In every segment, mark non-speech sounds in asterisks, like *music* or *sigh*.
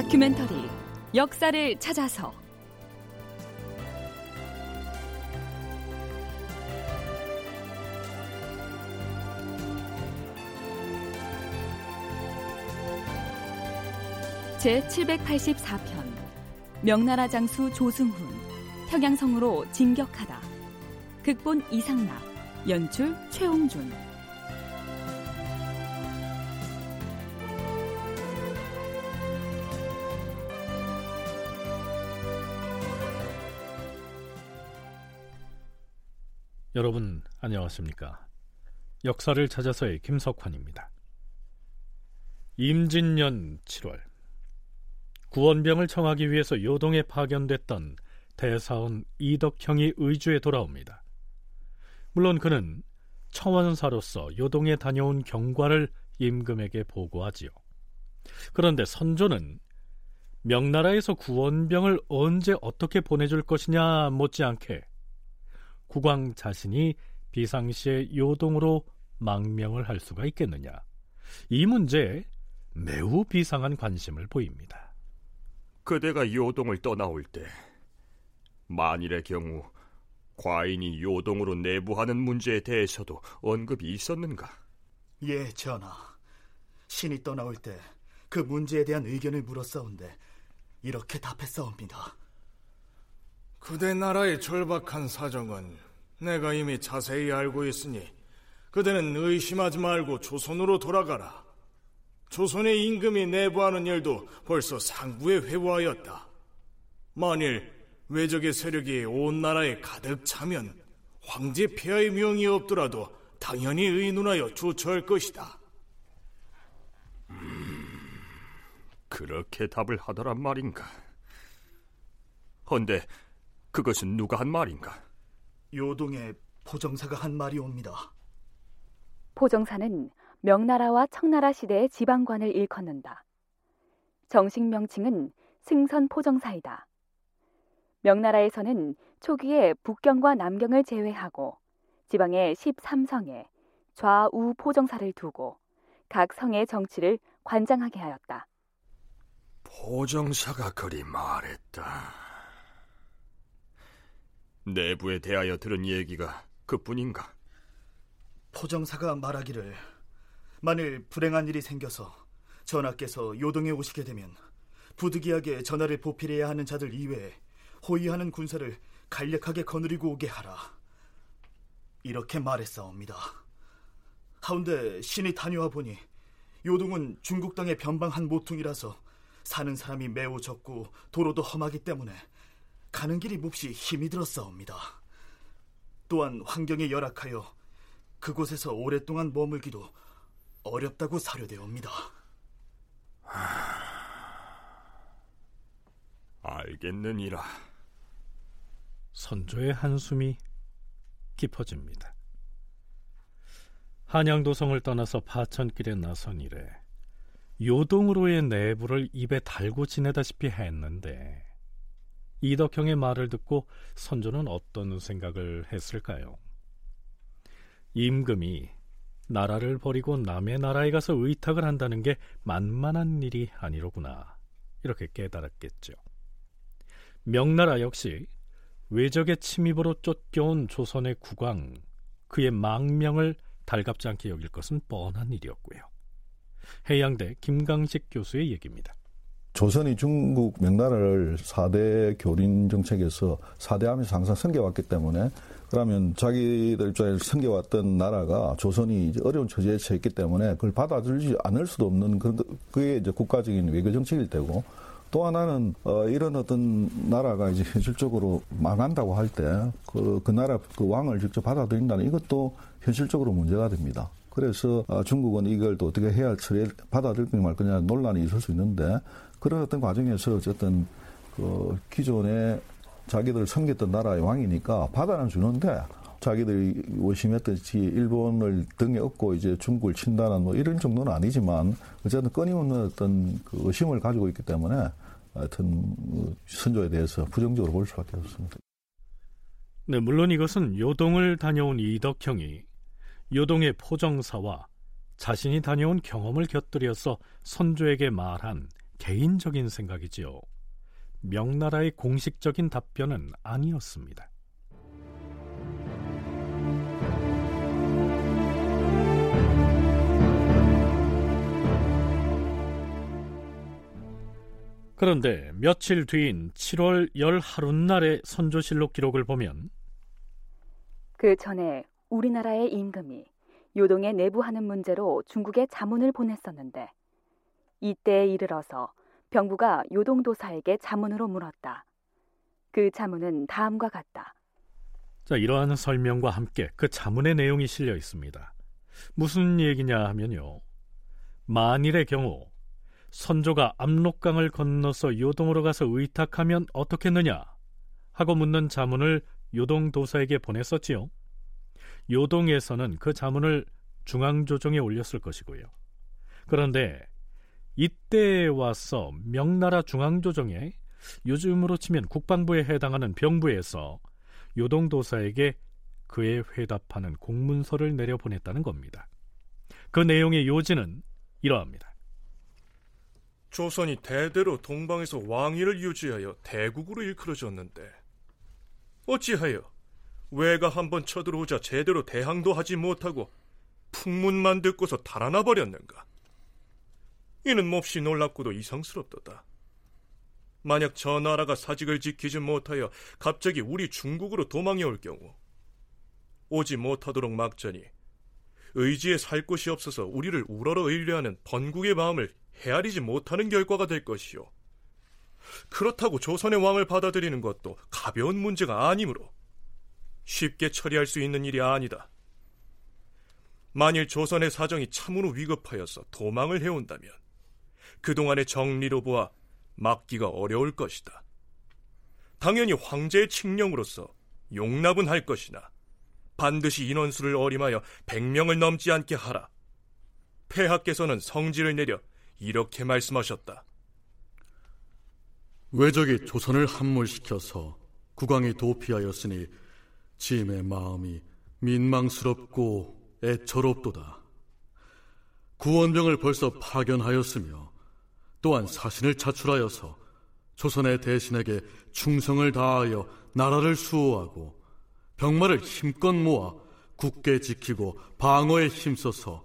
다큐멘터리 역사를 찾아서. 제 784편 명나라 장수 조승훈 평양성으로 진격하다. 극본 이상락 연출 최홍준 여러분 안녕하십니까? 역사를 찾아서의 김석환입니다. 임진년 7월 구원병을 청하기 위해서 요동에 파견됐던 대사원 이덕형이 의주에 돌아옵니다. 물론 그는 청원사로서 요동에 다녀온 경과를 임금에게 보고하지요. 그런데 선조는 명나라에서 구원병을 언제 어떻게 보내줄 것이냐 못지않게 국왕 자신이 비상시에 요동으로 망명을 할 수가 있겠느냐. 이 문제에 매우 비상한 관심을 보입니다. 그대가 요동을 떠나올 때 만일의 경우 과인이 요동으로 내부하는 문제에 대해서도 언급이 있었는가? 예, 전하. 신이 떠나올 때 그 문제에 대한 의견을 물었사온데 이렇게 답했사옵니다. 그대 나라의 절박한 사정은 내가 이미 자세히 알고 있으니 그대는 의심하지 말고 조선으로 돌아가라. 조선의 임금이 내부하는 일도 벌써 상부에 회부하였다. 만일 외적의 세력이 온 나라에 가득 차면 황제 폐하의 명이 없더라도 당연히 의논하여 조처할 것이다. 음, 그렇게 답을 하더란 말인가? 헌데 그것은 누가 한 말인가? 요동의 포정사가 한 말이옵니다. 포정사는 명나라와 청나라 시대의 지방관을 일컫는다. 정식 명칭은 승선 포정사이다. 명나라에서는 초기에 북경과 남경을 제외하고 지방의 13성에 좌우 포정사를 두고 각 성의 정치를 관장하게 하였다. 포정사가 그리 말했다. 내부에 대하여 들은 얘기가 그뿐인가? 포정사가 말하기를 만일 불행한 일이 생겨서 전하께서 요동에 오시게 되면 부득이하게 전하를 보필해야 하는 자들 이외에 호위하는 군사를 간략하게 거느리고 오게 하라. 이렇게 말했사옵니다. 하운데 신이 다녀와 보니 요동은 중국 땅의 변방한 모퉁이라서 사는 사람이 매우 적고 도로도 험하기 때문에 가는 길이 몹시 힘이 들었사옵니다. 또한 환경이 열악하여 그곳에서 오랫동안 머물기도 어렵다고 사료되옵니다. 알겠느니라. 선조의 한숨이 깊어집니다. 한양도성을 떠나서 파천길에 나선 이래 요동으로의 내부를 입에 달고 지내다시피 했는데 이덕형의 말을 듣고 선조는 어떤 생각을 했을까요? 임금이 나라를 버리고 남의 나라에 가서 의탁을 한다는 게 만만한 일이 아니로구나. 이렇게 깨달았겠죠. 명나라 역시 외적의 침입으로 쫓겨온 조선의 국왕, 그의 망명을 달갑지 않게 여길 것은 뻔한 일이었고요. 해양대 김강식 교수의 얘기입니다. 조선이 중국 명나라를 4대 교린 정책에서 4대 하면서 항상 섬겨왔기 때문에 그러면 자기들 입장에서 섬겨왔던 나라가 조선이 이제 어려운 처지에 처했기 때문에 그걸 받아들이지 않을 수도 없는 그런 그게 이제 국가적인 외교 정책일 테고 또 하나는 어, 이런 어떤 나라가 이제 현실적으로 망한다고 할 때그그 나라 그 왕을 직접 받아들인다는 이것도 현실적으로 문제가 됩니다. 그래서 어, 중국은 이걸 또 어떻게 해야 처리 받아들일 거냐 말 거냐 논란이 있을 수 있는데 그런 어떤 과정에서 어쨌든 그 기존에 자기들 을 섬겼던 나라의 왕이니까 받아는 주는데 자기들이 의심했듯이 일본을 등에 업고 이제 중국을 친다는 뭐 이런 정도는 아니지만 어쨌든 끊임없는 어떤 그 의심을 가지고 있기 때문에 하여튼 뭐 선조에 대해서 부정적으로 볼 수밖에 없습니다. 네, 물론 이것은 요동을 다녀온 이덕형이 요동의 포정사와 자신이 다녀온 경험을 곁들여서 선조에게 말한 개인적인 생각이지요. 명나라의 공식적인 답변은 아니었습니다. 그런데 며칠 뒤인 7월 열 하룻날의 선조실록 기록을 보면 그 전에 우리나라의 임금이 요동에 내부하는 문제로 중국에 자문을 보냈었는데 이때에 이르러서 병부가 요동도사에게 자문으로 물었다. 그 자문은 다음과 같다. 자, 이러한 설명과 함께 그 자문의 내용이 실려 있습니다. 무슨 얘기냐 하면요. 만일의 경우 선조가 압록강을 건너서 요동으로 가서 의탁하면 어떻겠느냐 하고 묻는 자문을 요동 도사에게 보냈었지요. 요동에서는 그 자문을 중앙조정에 올렸을 것이고요. 그런데 이때 와서 명나라 중앙조정에 요즘으로 치면 국방부에 해당하는 병부에서 요동도사에게 그에 회답하는 공문서를 내려보냈다는 겁니다. 그 내용의 요지는 이러합니다. 조선이 대대로 동방에서 왕위를 유지하여 대국으로 일컬어졌는데 어찌하여 왜가 한번 쳐들어오자 제대로 대항도 하지 못하고 풍문만 듣고서 달아나 버렸는가? 이는 몹시 놀랍고도 이상스럽도다. 만약 저 나라가 사직을 지키지 못하여 갑자기 우리 중국으로 도망해 올 경우 오지 못하도록 막자니 의지에 살 곳이 없어서 우리를 우러러 의뢰하는 번국의 마음을 헤아리지 못하는 결과가 될 것이요. 그렇다고 조선의 왕을 받아들이는 것도 가벼운 문제가 아니므로 쉽게 처리할 수 있는 일이 아니다. 만일 조선의 사정이 참으로 위급하여서 도망을 해온다면 그동안의 정리로 보아 막기가 어려울 것이다. 당연히 황제의 칙령으로서 용납은 할 것이나 반드시 인원수를 어림하여 100명을 넘지 않게 하라. 폐하께서는 성질을 내려 이렇게 말씀하셨다. 외적이 조선을 함몰시켜서 국왕이 도피하였으니 짐의 마음이 민망스럽고 애처롭도다. 구원병을 벌써 파견하였으며 또한 사신을 차출하여서 조선의 대신에게 충성을 다하여 나라를 수호하고 병마를 힘껏 모아 굳게 지키고 방어에 힘써서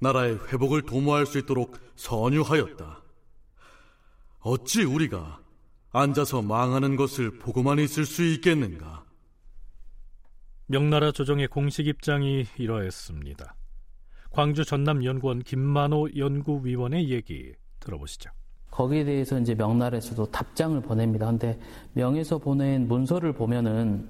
나라의 회복을 도모할 수 있도록 선유하였다. 어찌 우리가 앉아서 망하는 것을 보고만 있을 수 있겠는가? 명나라 조정의 공식 입장이 이러했습니다. 광주 전남연구원 김만호 연구위원의 얘기 들어보시죠. 거기에 대해서 이제 명나라에서도 답장을 보냅니다. 근데 명에서 보낸 문서를 보면은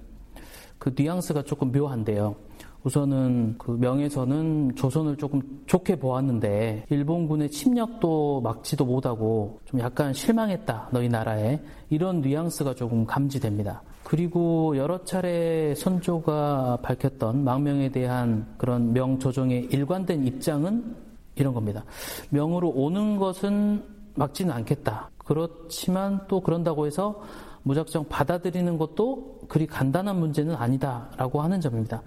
그 뉘앙스가 조금 묘한데요. 우선은 그 명에서는 조선을 조금 좋게 보았는데 일본군의 침략도 막지도 못하고 좀 약간 실망했다 너희 나라에 이런 뉘앙스가 조금 감지됩니다. 그리고 여러 차례 선조가 밝혔던 망명에 대한 그런 명조정의 일관된 입장은 이런 겁니다. 명으로 오는 것은 막지는 않겠다. 그렇지만 또 그런다고 해서 무작정 받아들이는 것도 그리 간단한 문제는 아니다라고 하는 점입니다.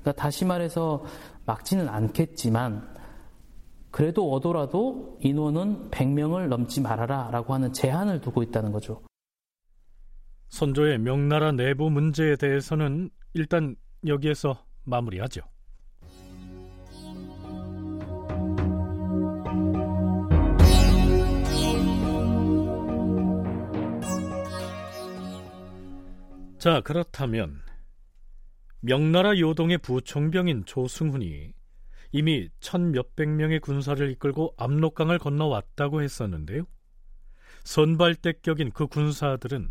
그러니까 다시 말해서 막지는 않겠지만 그래도 오더라도 인원은 100명을 넘지 말아라라고 하는 제한을 두고 있다는 거죠. 선조의 명나라 내부 문제에 대해서는 일단 여기에서 마무리하죠. 자, 그렇다면 명나라 요동의 부총병인 조승훈이 이미 천 몇백 명의 군사를 이끌고 압록강을 건너왔다고 했었는데요. 선발대격인 그 군사들은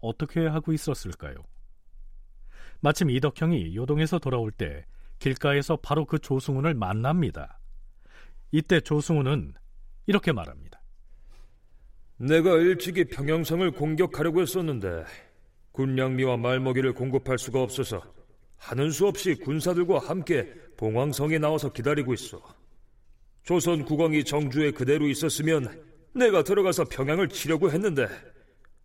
어떻게 하고 있었을까요? 마침 이덕형이 요동에서 돌아올 때 길가에서 바로 그 조승훈을 만납니다. 이때 조승훈은 이렇게 말합니다. 내가 일찍이 평양성을 공격하려고 했었는데 군량미와 말먹이를 공급할 수가 없어서 하는 수 없이 군사들과 함께 봉황성에 나와서 기다리고 있어. 조선 국왕이 정주에 그대로 있었으면 내가 들어가서 평양을 치려고 했는데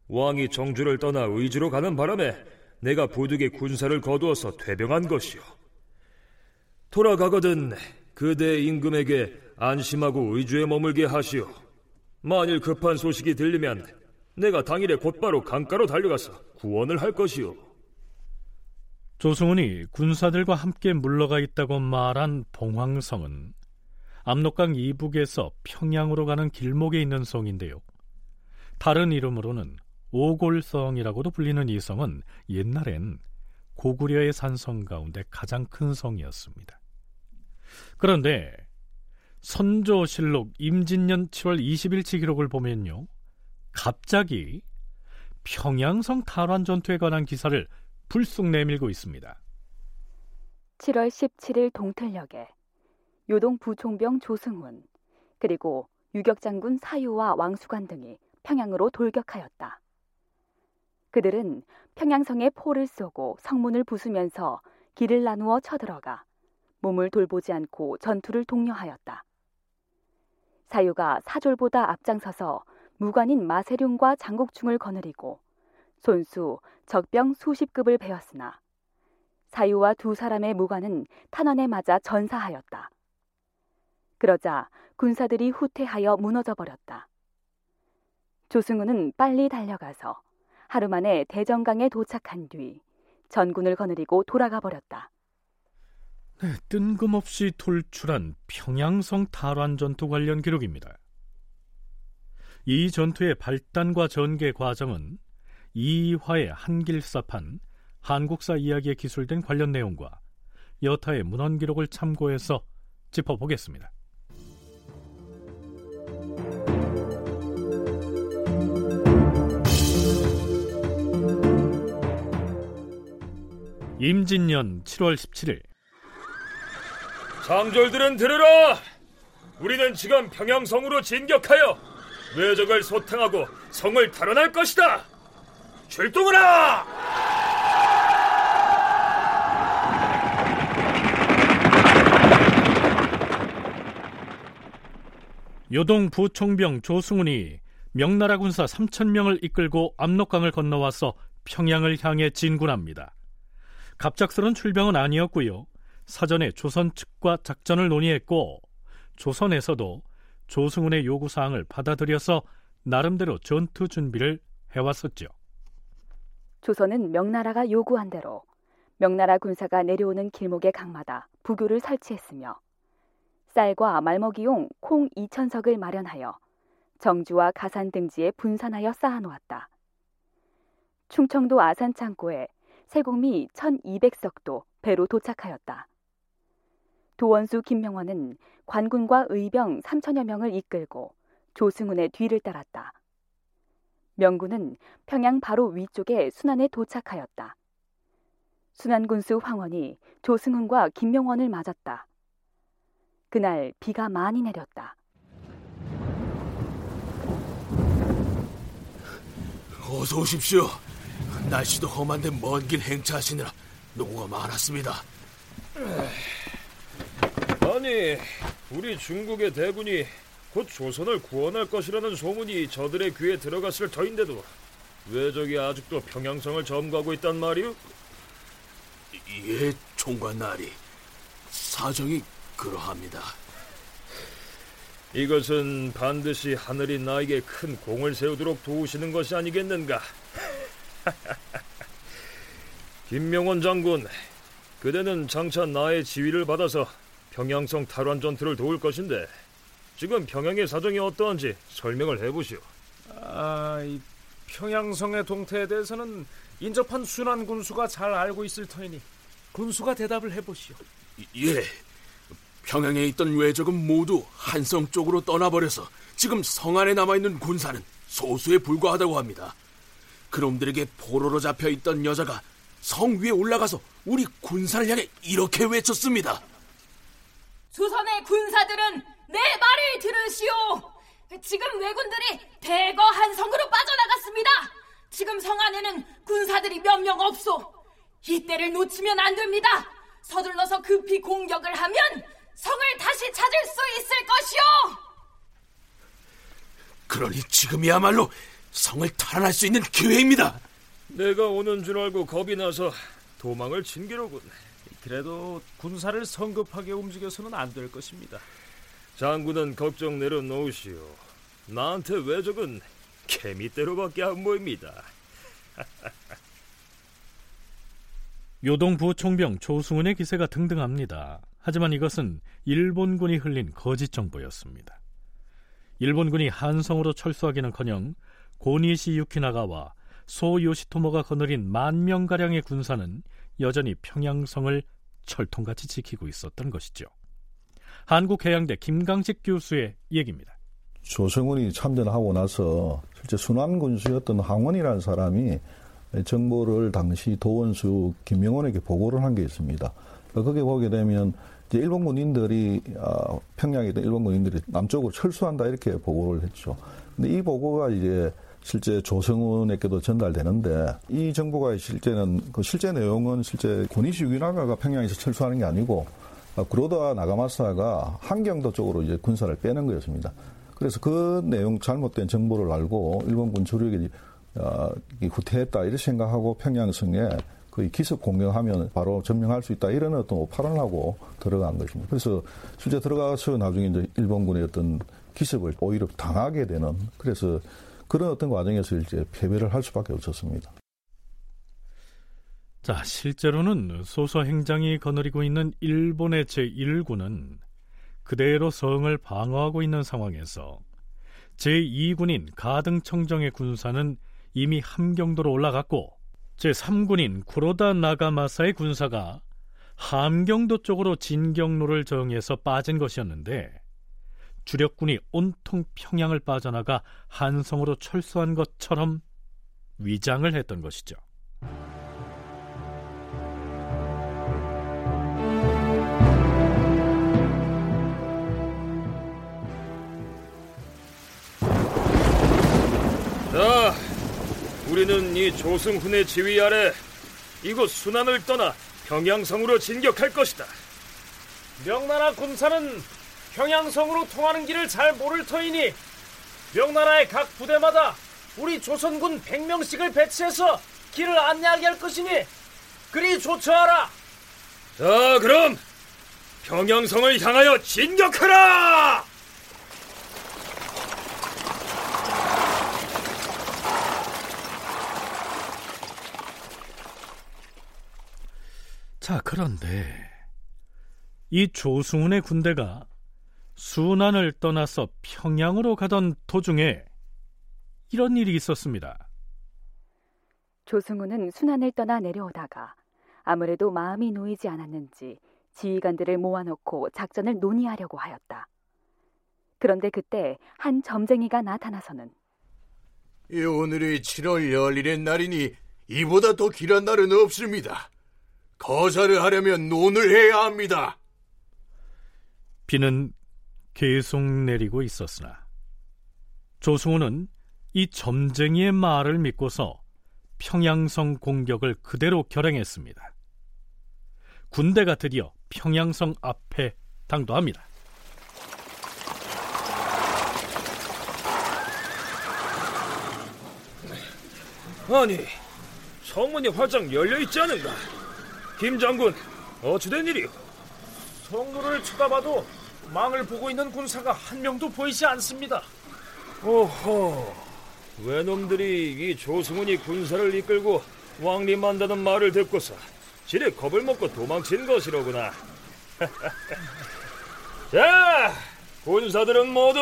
왕이 정주를 떠나 의주로 가는 바람에 내가 부득이 군사를 거두어서 퇴병한 것이오 돌아가거든 그대 임금에게 안심하고 의주에 머물게 하시오. 만일 급한 소식이 들리면 내가 당일에 곧바로 강가로 달려가서 구원을 할 것이오. 조승훈이 군사들과 함께 물러가 있다고 말한 봉황성은 압록강 이북에서 평양으로 가는 길목에 있는 성인데요. 다른 이름으로는 오골성이라고도 불리는 이 성은 옛날엔 고구려의 산성 가운데 가장 큰 성이었습니다. 그런데 선조실록 임진년 7월 20일치 기록을 보면요. 갑자기 평양성 탈환 전투에 관한 기사를 불쑥 내밀고 있습니다. 7월 17일 동틀역에 요동 부총병 조승훈 그리고 유격장군 사유와 왕수관 등이 평양으로 돌격하였다. 그들은 평양성에 포를 쏘고 성문을 부수면서 길을 나누어 쳐들어가 몸을 돌보지 않고 전투를 독려하였다. 사유가 사졸보다 앞장서서 무관인 마세룡과 장국충을 거느리고 손수 적병 수십급을 베었으나 사유와 두 사람의 무관은 탄환에 맞아 전사하였다. 그러자 군사들이 후퇴하여 무너져 버렸다. 조승우는 빨리 달려가서 하루 만에 대정강에 도착한 뒤 전군을 거느리고 돌아가 버렸다. 네, 뜬금없이 돌출한 평양성 탈환 전투 관련 기록입니다. 이 전투의 발단과 전개 과정은 이화의 한길사판 한국사 이야기에 기술된 관련 내용과 여타의 문헌 기록을 참고해서 짚어보겠습니다. 임진년 7월 17일 장졸들은 들으라! 우리는 지금 평양성으로 진격하여 외적을 소탕하고 성을 탈환할 것이다! 출동하라! 요동 부총병 조승훈이 명나라 군사 3천명을 이끌고 압록강을 건너와서 평양을 향해 진군합니다. 갑작스런 출병은 아니었고요. 사전에 조선 측과 작전을 논의했고 조선에서도 조승훈의 요구사항을 받아들여서 나름대로 전투 준비를 해왔었죠. 조선은 명나라가 요구한 대로 명나라 군사가 내려오는 길목의 강마다 부교를 설치했으며 쌀과 말먹이용 콩 2천석을 마련하여 정주와 가산 등지에 분산하여 쌓아놓았다. 충청도 아산 창고에 세공미 1200석도 배로 도착하였다. 도원수 김명원은 관군과 의병 3천여 명을 이끌고 조승훈의 뒤를 따랐다. 명군은 평양 바로 위쪽에 순안에 도착하였다. 순안군수 황원이 조승훈과 김명원을 맞았다. 그날 비가 많이 내렸다. 어서 오십시오. 날씨도 험한데 먼 길 행차하시느라 노고가 많았습니다. 아니, 우리 중국의 대군이 곧 조선을 구원할 것이라는 소문이 저들의 귀에 들어갔을 터인데도 왜적이 아직도 평양성을 점거하고 있단 말이오? 예, 총관 나리. 사정이 그러합니다. 이것은 반드시 하늘이 나에게 큰 공을 세우도록 도우시는 것이 아니겠는가? *laughs* 김명원 장군, 그대는 장차 나의 지위를 받아서 평양성 탈환 전투를 도울 것인데 지금 평양의 사정이 어떠한지 설명을 해보시오. 아, 이 평양성의 동태에 대해서는 인접한 순환 군수가 잘 알고 있을 터이니 군수가 대답을 해보시오. 예, 평양에 있던 외적은 모두 한성 쪽으로 떠나버려서 지금 성 안에 남아있는 군사는 소수에 불과하다고 합니다. 그놈들에게 포로로 잡혀있던 여자가 성 위에 올라가서 우리 군사를 향해 이렇게 외쳤습니다. 조선의 군사들은 내 말을 들으시오. 지금 왜군들이 대거 한성으로 빠져나갔습니다. 지금 성 안에는 군사들이 몇 명 없소. 이때를 놓치면 안 됩니다. 서둘러서 급히 공격을 하면 성을 다시 찾을 수 있을 것이오. 그러니 지금이야말로 성을 탈환할 수 있는 기회입니다. 내가 오는 줄 알고 겁이 나서 도망을 친 게로군. 그래도 군사를 성급하게 움직여서는 안 될 것입니다. 장군은 걱정 내려놓으시오. 나한테 외적은 개미대로밖에 안 보입니다. *laughs* 요동 부 총병 조승훈의 기세가 등등합니다. 하지만 이것은 일본군이 흘린 거짓 정보였습니다. 일본군이 한성으로 철수하기는커녕 고니시 유키나가와 소 요시토모가 거느린 만 명가량의 군사는 여전히 평양성을 철통같이 지키고 있었던 것이죠. 한국해양대 김강식 교수의 얘기입니다. 조성훈이 참전하고 나서 실제 순환군수였던 황원이라는 사람이 정보를 당시 도원수 김명원에게 보고를 한 게 있습니다. 거기에 보게 되면 이제 일본 군인들이 아, 평양에 있던 일본 군인들이 남쪽으로 철수한다 이렇게 보고를 했죠. 근데 이 보고가 이제 실제 조성훈에게도 전달되는데 이 정보가 실제는 그 실제 내용은 실제 고니시 유기나가가 평양에서 철수하는 게 아니고 아, 구로다 나가마사가 한경도 쪽으로 이제 군사를 빼는 거였습니다. 그래서 그 내용 잘못된 정보를 알고 일본군 주력이 어, 후퇴했다 이렇게 생각하고 평양성에 거의 기습 공격하면 바로 점령할 수 있다 이런 어떤 오파를 하고 들어간 것입니다. 그래서 실제 들어가서 나중에 이제 일본군의 어떤 기습을 오히려 당하게 되는 그래서 그런 어떤 과정에서 이제 패배를 할 수밖에 없었습니다. 자, 실제로는 소서 행장이 거느리고 있는 일본의 제1군은 그대로 성을 방어하고 있는 상황에서 제2군인 가등청정의 군사는 이미 함경도로 올라갔고 제3군인 구로다 나가마사의 군사가 함경도 쪽으로 진경로를 정해서 빠진 것이었는데 주력군이 온통 평양을 빠져나가 한성으로 철수한 것처럼 위장을 했던 것이죠. 자, 우리는 이 조승훈의 지휘 아래 이곳 순안을 떠나 평양성으로 진격할 것이다. 명나라 군사는 평양성으로 통하는 길을 잘 모를 터이니 명나라의 각 부대마다 우리 조선군 100명씩을 배치해서 길을 안내하게 할 것이니 그리 조처하라. 자, 그럼 평양성을 향하여 진격하라! 자, 그런데 이 조승훈의 군대가 순안을 떠나서 평양으로 가던 도중에 이런 일이 있었습니다. 조승우는 순안을 떠나 내려오다가 아무래도 마음이 놓이지 않았는지 지휘관들을 모아놓고 작전을 논의하려고 하였다. 그런데 그때 한 점쟁이가 나타나서는 이 오늘이 7월 열일의 날이니 이보다 더 길한 날은 없습니다. 거사를 하려면 논을 해야 합니다. 비는 계속 내리고 있었으나 조승우는 이 점쟁이의 말을 믿고서 평양성 공격을 그대로 결행했습니다. 군대가 드디어 평양성 앞에 당도합니다. 아니, 성문이 활짝 열려 있지 않은가? 김 장군, 어찌된 일이오? 성문을 쳐다봐도 망을 보고 있는 군사가 한 명도 보이지 않습니다. 오호, 외놈들이 이 조승훈이 군사를 이끌고 왕림한다는 말을 듣고서 지레 겁을 먹고 도망친 것이로구나. *laughs* 자, 군사들은 모두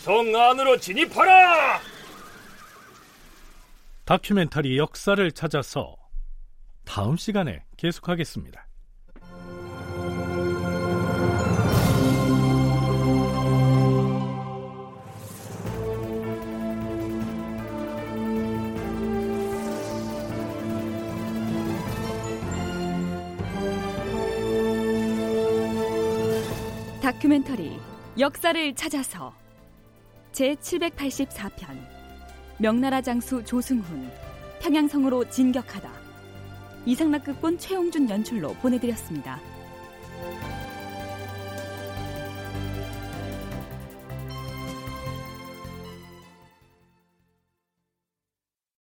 성 안으로 진입하라! 다큐멘터리 역사를 찾아서 다음 시간에 계속하겠습니다. 다큐멘터리 역사를 찾아서 제784편 명나라 장수 조승훈 평양성으로 진격하다 이상락극본 최홍준 연출로 보내드렸습니다.